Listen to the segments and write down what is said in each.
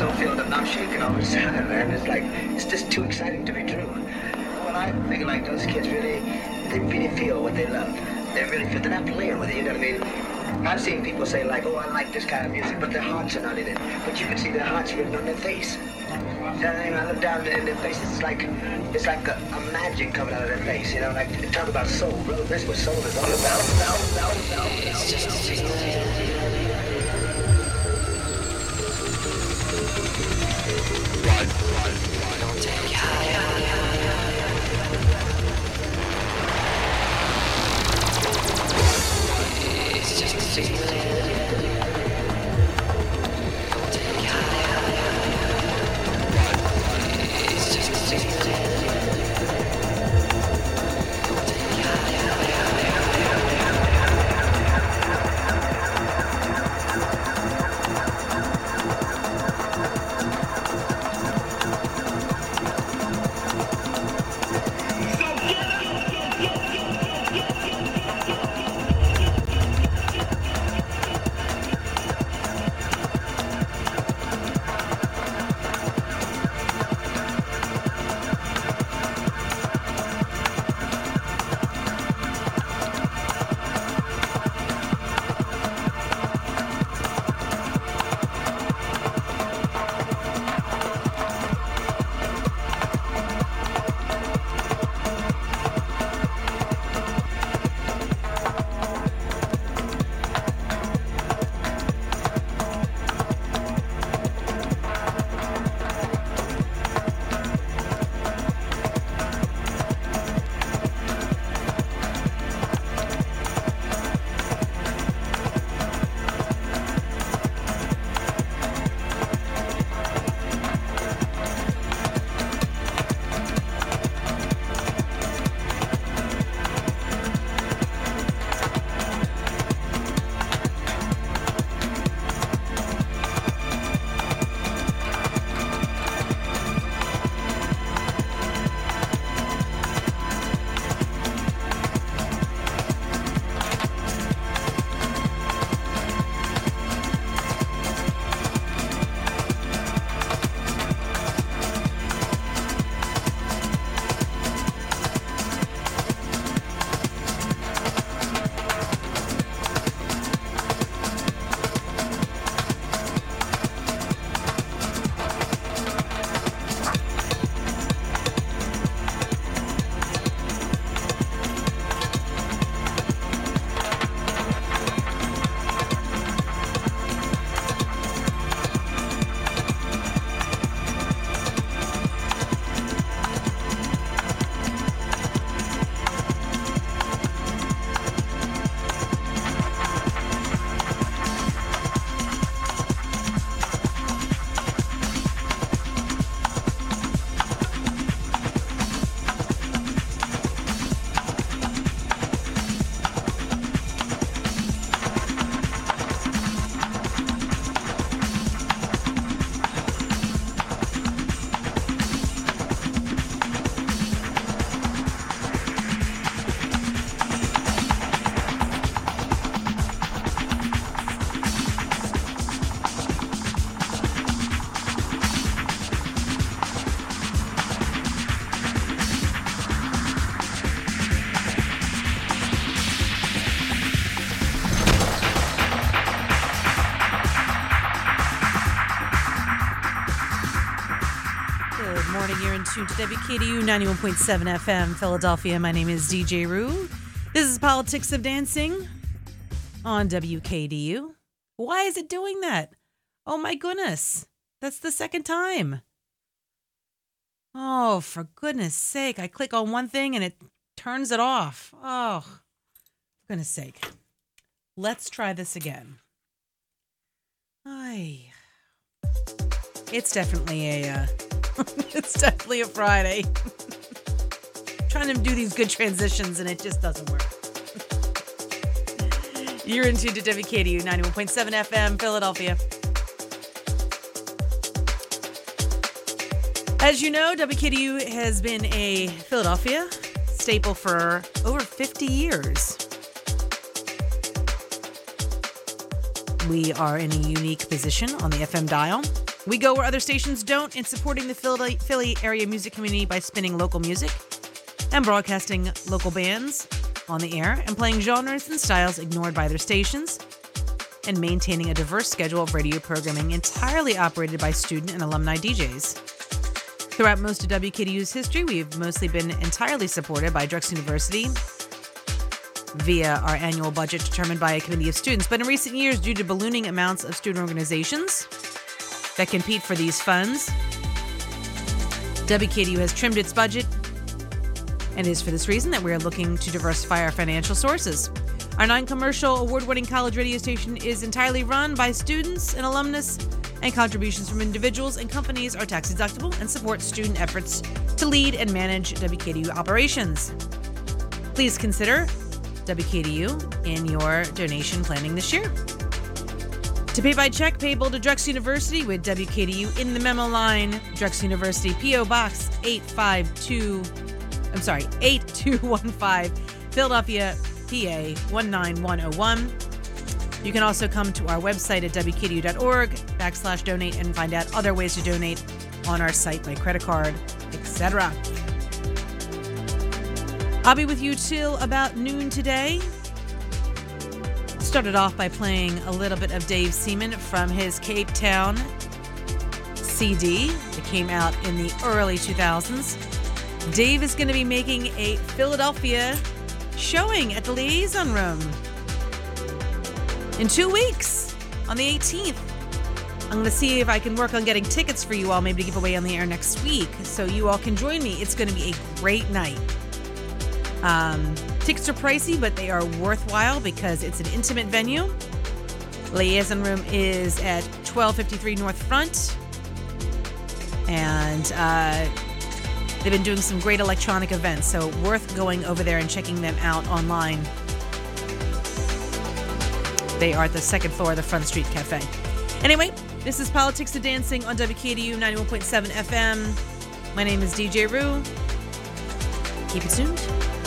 So filled up, I'm shaking all the time, man. It's like, it's just too exciting to be true. Well, I feel like those kids really, they really feel what they love. They really feel, they're not playing with it, you know what I mean? I've seen people say like, oh, I like this kind of music, but their hearts are not in it. But you can see their hearts written on their face. You know I mean? I look down in their faces, it's like, it's like a, a magic coming out of their face, you know? Like, talk about soul, bro. That's what soul is all about. It's just. Good WKDU 91.7 FM, Philadelphia. My name is DJ Roo. This is Politics of Dancing on WKDU. Why is it doing that? Oh my goodness. That's the second time. Oh, for goodness sake. I click on one thing and it turns it off. Oh, for goodness sake. Let's try this again. Ay. It's definitely a uh, it's definitely a Friday. Trying to do these good transitions and it just doesn't work. You're in tune to WKDU 91.7 FM, Philadelphia. As you know, WKDU has been a Philadelphia staple for over 50 years. We are in a unique position on the FM dial We go where other stations don't in supporting the Philly, area music community by spinning local music and broadcasting local bands on the air and playing genres and styles ignored by other stations and maintaining a diverse schedule of radio programming entirely operated by student and alumni DJs. Throughout most of WKDU's history, we've mostly been entirely supported by Drexel University via our annual budget determined by a committee of students. But in recent years, due to ballooning amounts of student organizations that compete for these funds, WKDU has trimmed its budget, and it is for this reason that we are looking to diversify our financial sources. Our non commercial award winning college radio station is entirely run by students and alumnus, and contributions from individuals and companies are tax deductible and support student efforts to lead and manage WKDU operations. Please consider WKDU in your donation planning this year. To pay by check, payable to Drexel University with WKDU in the memo line, Drexel University, P.O. Box 852, I'm sorry, 8215, Philadelphia, PA 19101. You can also come to our website at wkdu.org backslash donate and find out other ways to donate on our site by credit card, etc. I'll be with you till about noon today. Started off by playing a little bit of Dave Seaman from his Cape Town CD that came out in the early 2000s. Dave is going to be making a Philadelphia showing at the Liaison Room in two weeks on the 18th. I'm going to see if I can work on getting tickets for you all, maybe to give away on the air next week, so you all can join me. It's going to be a great night. Um, tickets are pricey, but they are worthwhile because it's an intimate venue. Liaison room is at 1253 North Front. And uh, they've been doing some great electronic events, so worth going over there and checking them out online. They are at the second floor of the Front Street Cafe. Anyway, this is Politics of Dancing on WKDU 91.7 FM. My name is DJ Roo. Keep it tuned.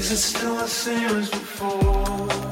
Is it still the same as before?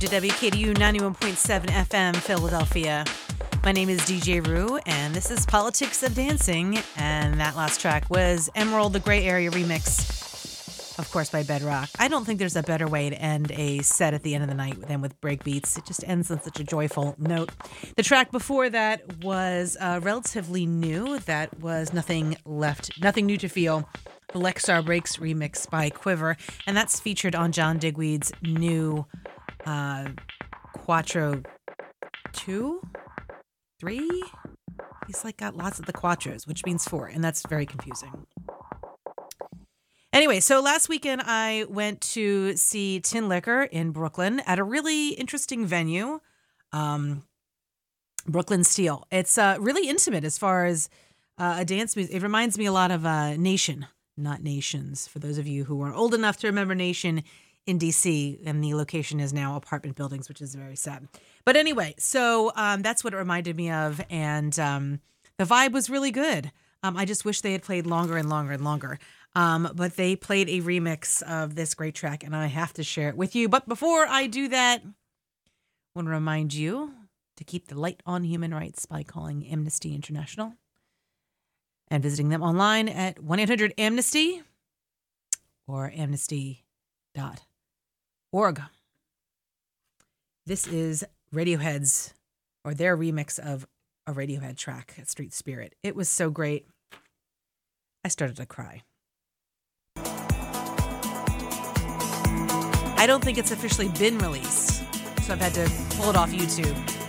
To WKDU 91.7 FM, Philadelphia. My name is DJ Roo, and this is Politics of Dancing. And that last track was Emerald, the Gray Area remix, of course, by Bedrock. I don't think there's a better way to end a set at the end of the night than with breakbeats. It just ends on such a joyful note. The track before that was uh, relatively new. That was Nothing Left, Nothing New to Feel. The Lexar Breaks remix by Quivver, and that's featured on John Digweed's new uh, Quattro 2, 3. He's like got lots of the quattros, which means four, and that's very confusing. Anyway, so last weekend I went to see Tinlicker in Brooklyn at a really interesting venue, um, Brooklyn Steel. It's uh, really intimate as far as uh, a dance music. It reminds me a lot of uh, Nation, not Nations. For those of you who aren't old enough to remember Nation in DC, and the location is now apartment buildings, which is very sad. But anyway, so um, that's what it reminded me of, and um, the vibe was really good. Um, I just wish they had played longer and longer and longer. Um, but they played a remix of this great track, and I have to share it with you. But before I do that, I want to remind you to keep the light on human rights by calling Amnesty International and visiting them online at 1 800 Amnesty or amnesty.org. This is Radiohead's or their remix of a Radiohead track Street Spirit. It was so great. I started to cry. I don't think it's officially been released, so I've had to pull it off YouTube.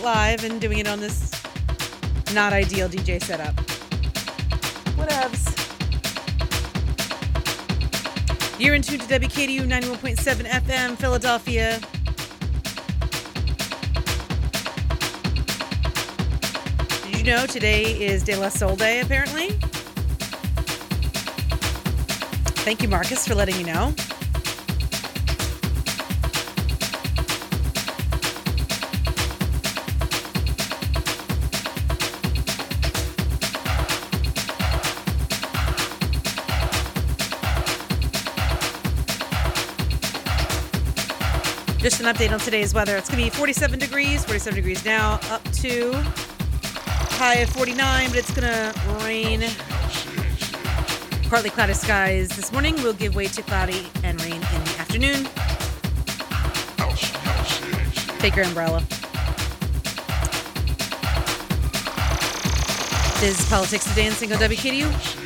It live and doing it on this not ideal DJ setup. Whatevs. You're in tune to WKDU 91.7 FM, Philadelphia. Did you know today is De La Soul Day, apparently? Thank you, Marcus, for letting me know. Just an update on today's weather. It's going to be 47 degrees, 47 degrees now, up to high of 49, but it's going to rain. Partly cloudy skies this morning will give way to cloudy and rain in the afternoon. Take your umbrella. This is Politics Dancing on WKDU.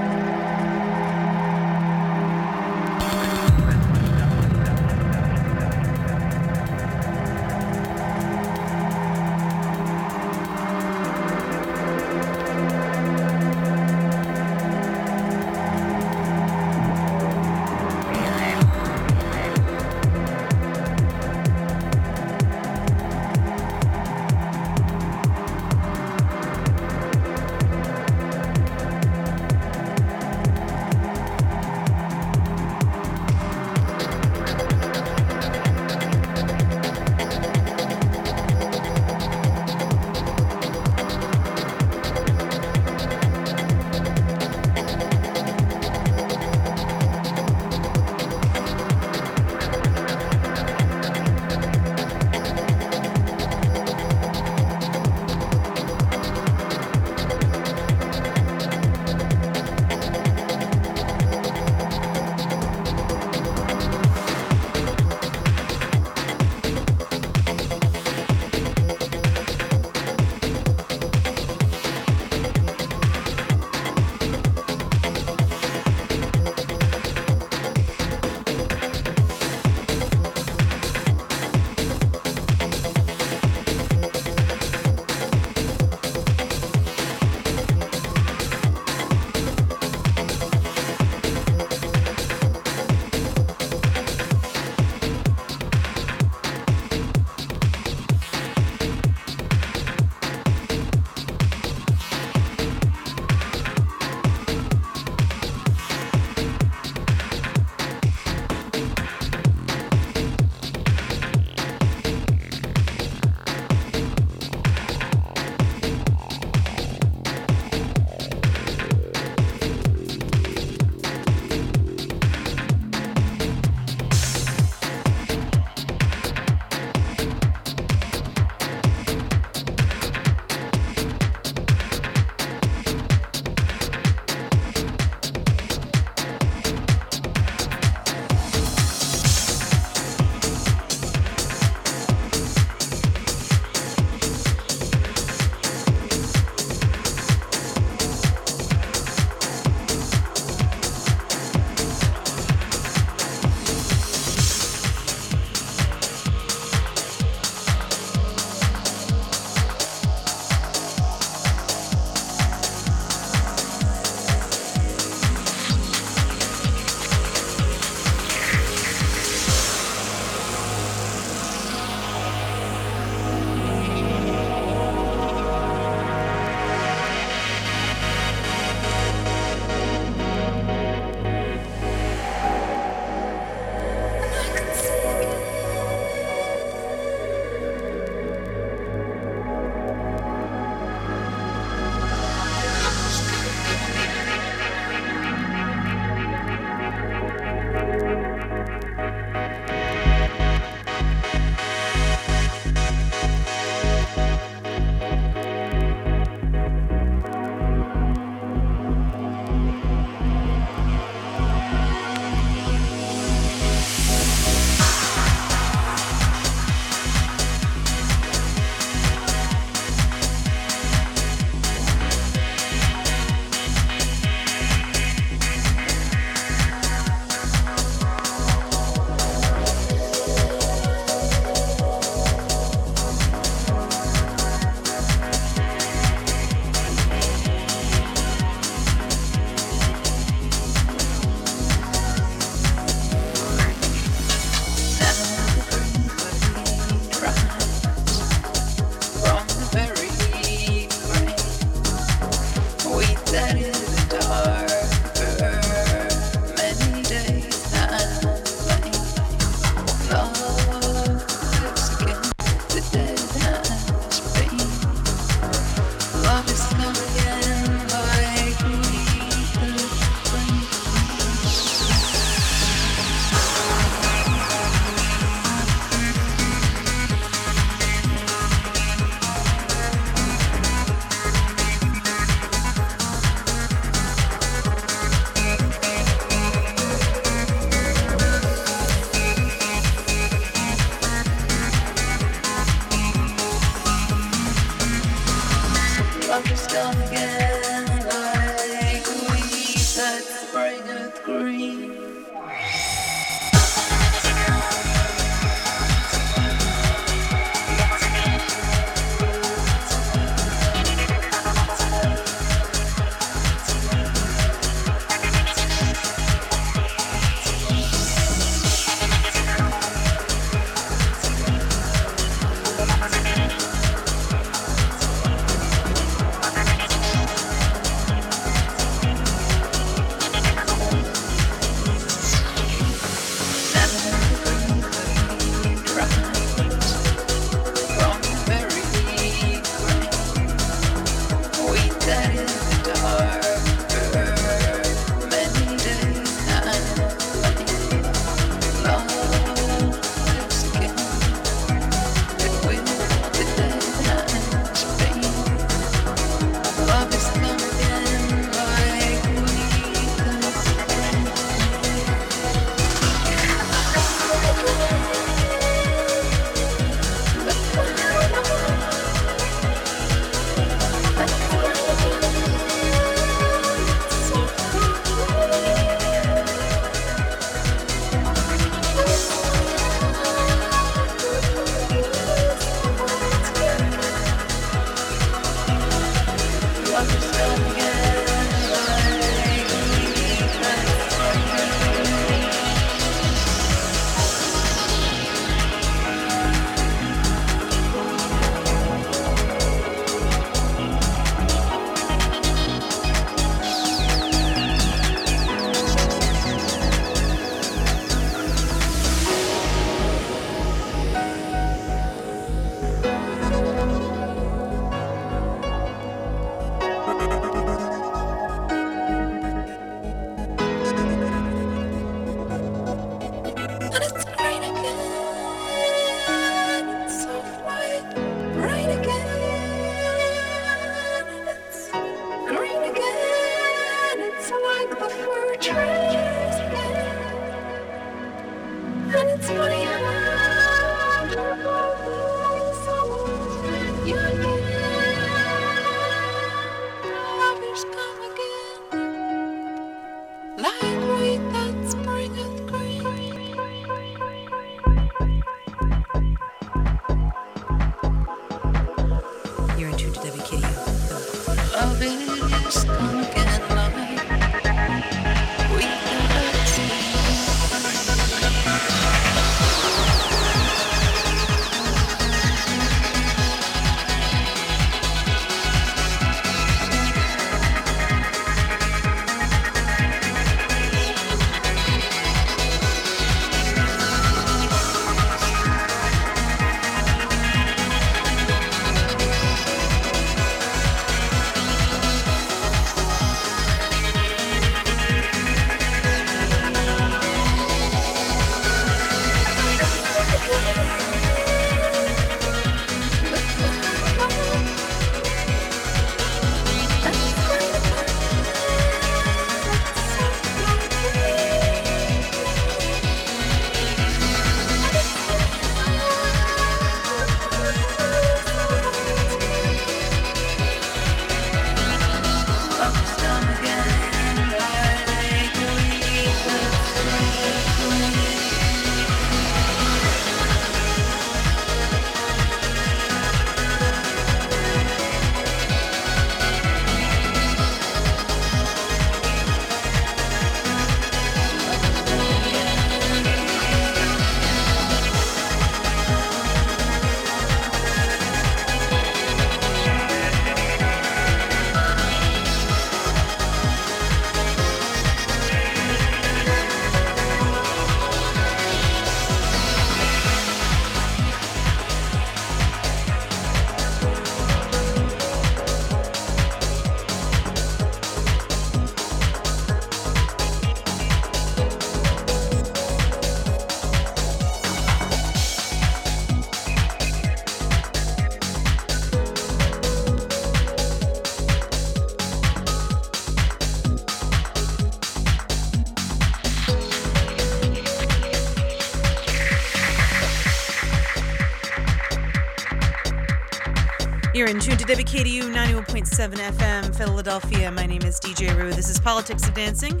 You're in tune to WKDU 91.7 FM, Philadelphia. My name is DJ Roo. This is Politics of Dancing.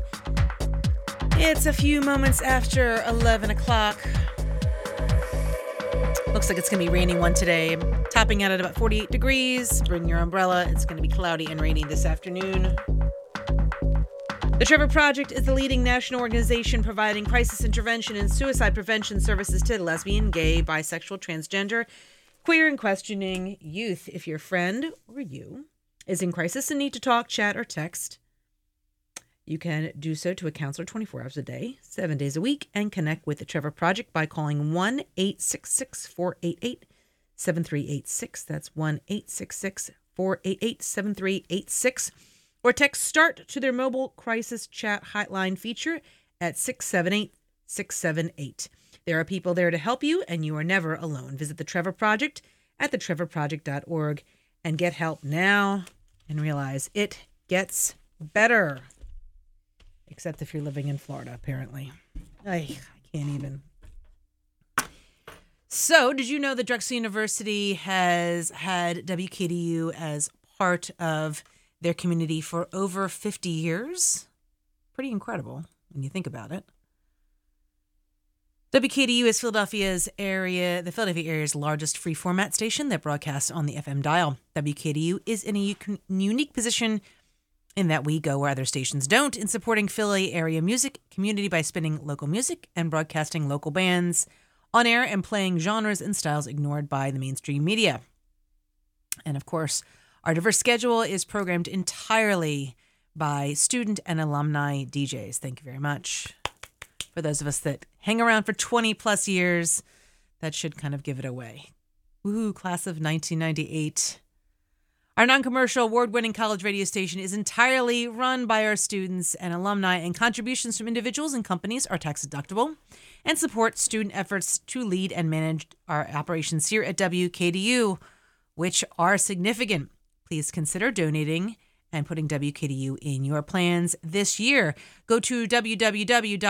It's a few moments after 11 o'clock. Looks like it's going to be rainy one today. Topping out at about 48 degrees. Bring your umbrella. It's going to be cloudy and rainy this afternoon. The Trevor Project is the leading national organization providing crisis intervention and suicide prevention services to lesbian, gay, bisexual, transgender, queer, and questioning youth. If your friend or you is in crisis and need to talk, chat, or text, you can do so to a counselor 24 hours a day, seven days a week, and connect with the Trevor Project by calling 1 866 488 7386. That's 1 866 488 7386. Or text START to their mobile crisis chat hotline feature at 678 678. There are people there to help you, and you are never alone. Visit the Trevor Project at thetrevorproject.org and get help now and realize it gets better except if you're living in Florida, apparently. I, I can't even. So, did you know that Drexel University has had WKDU as part of their community for over 50 years? Pretty incredible when you think about it. WKDU is Philadelphia's area, the Philadelphia area's largest free format station that broadcasts on the FM dial. WKDU is in a unique position in that we go where other stations don't in supporting Philly area music community by spinning local music and broadcasting local bands on air and playing genres and styles ignored by the mainstream media. And of course, our diverse schedule is programmed entirely by student and alumni DJs. Thank you very much. For those of us that hang around for 20 plus years, that should kind of give it away. Woohoo, class of 1998. Our non commercial award winning college radio station is entirely run by our students and alumni, and contributions from individuals and companies are tax deductible and support student efforts to lead and manage our operations here at WKDU, which are significant. Please consider donating and putting WKDU in your plans this year. Go to www.wkdu.org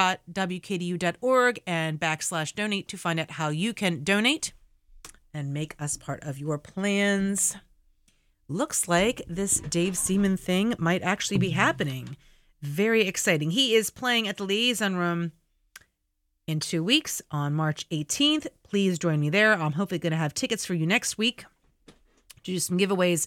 and backslash donate to find out how you can donate and make us part of your plans looks like this Dave Seaman thing might actually be happening. Very exciting. He is playing at the Liaison Room in two weeks on March 18th. Please join me there. I'm hopefully going to have tickets for you next week to do some giveaways,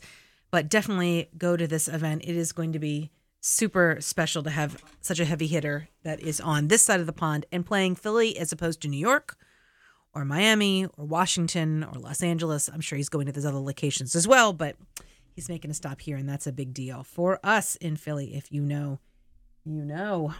but definitely go to this event. It is going to be super special to have such a heavy hitter that is on this side of the pond and playing Philly as opposed to New York or Miami or Washington or Los Angeles. I'm sure he's going to those other locations as well, but he's making a stop here, and that's a big deal for us in Philly. If you know, you know.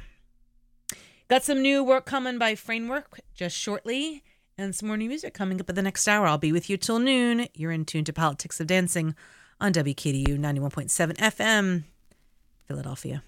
Got some new work coming by Framewerk just shortly, and some more new music coming up at the next hour. I'll be with you till noon. You're in tune to Politics of Dancing on WKDU 91.7 FM, Philadelphia.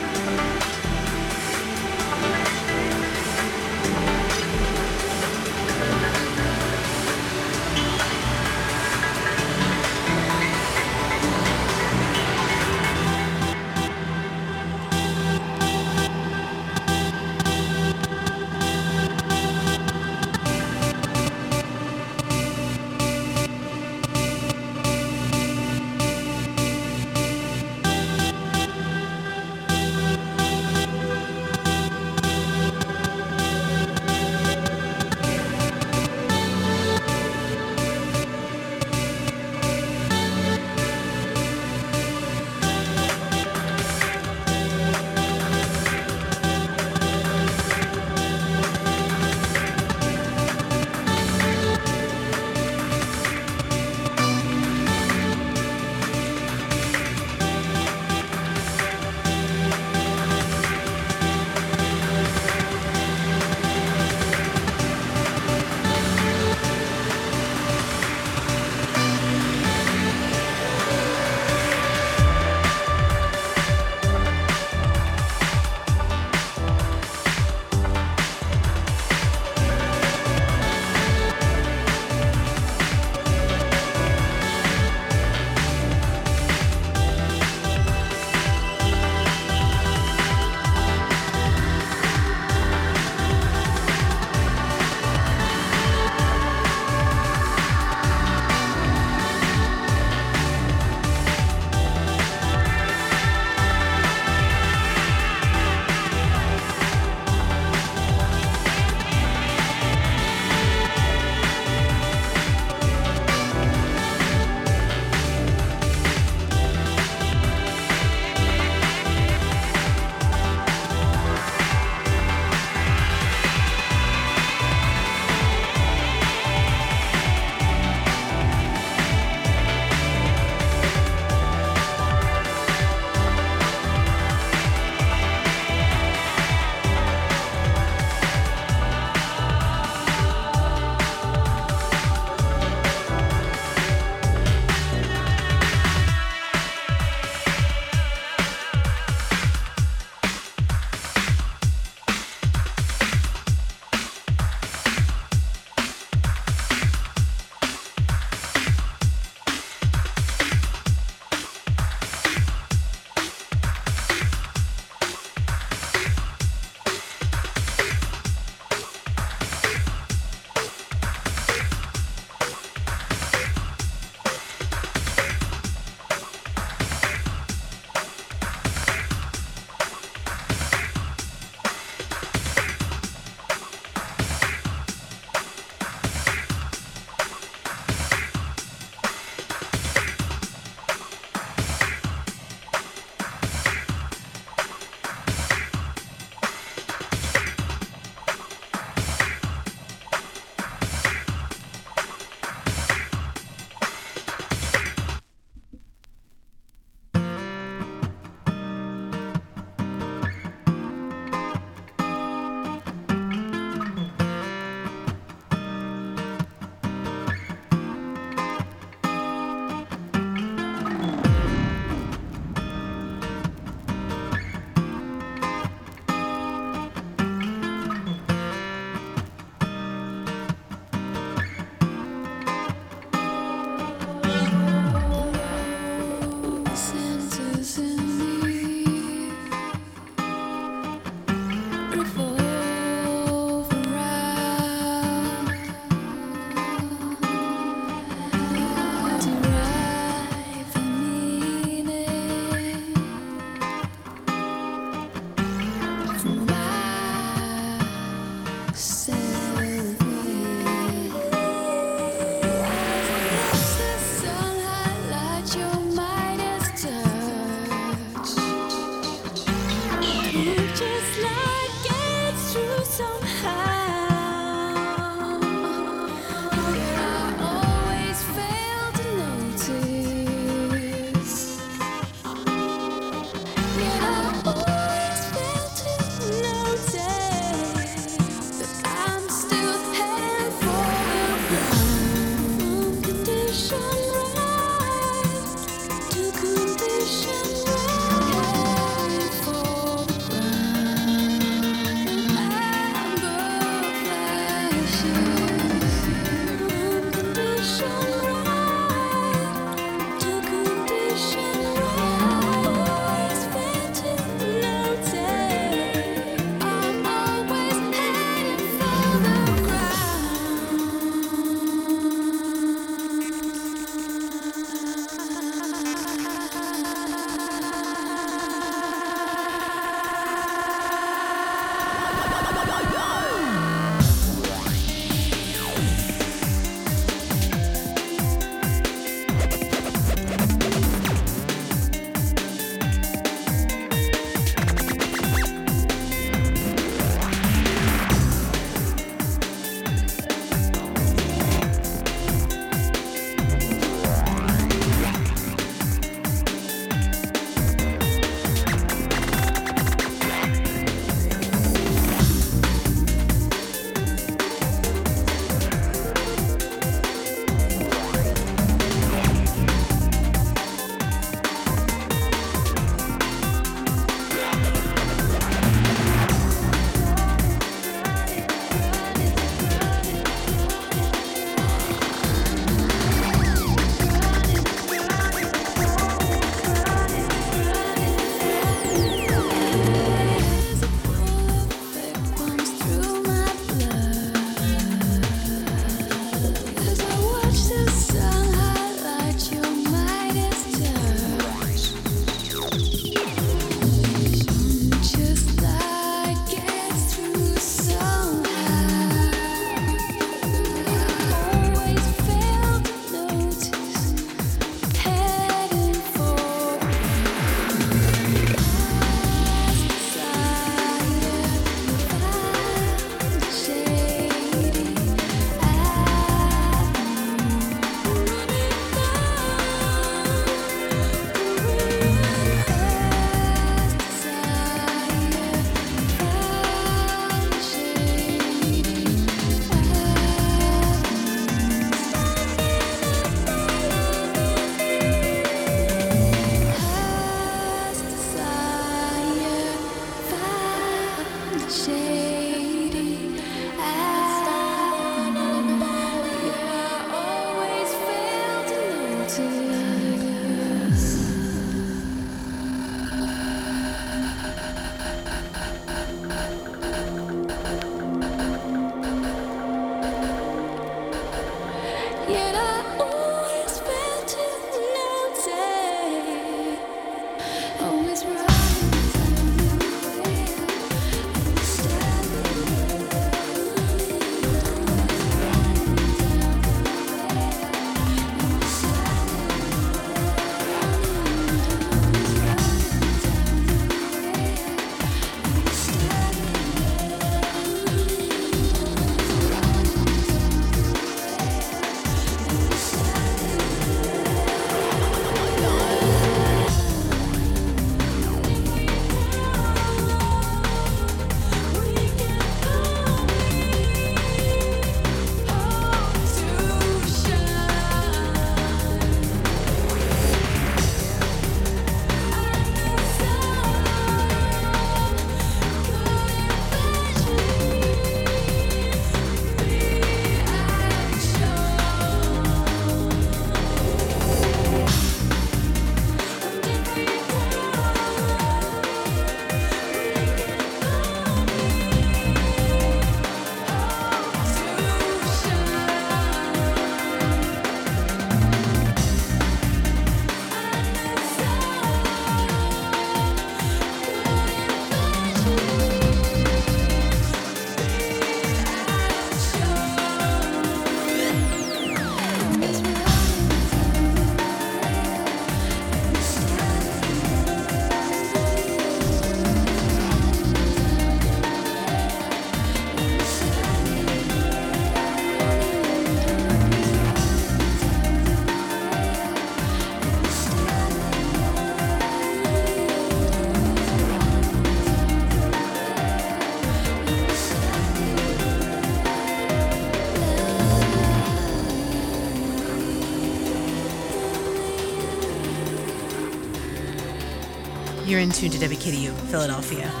You're in tune to WKDU, Philadelphia.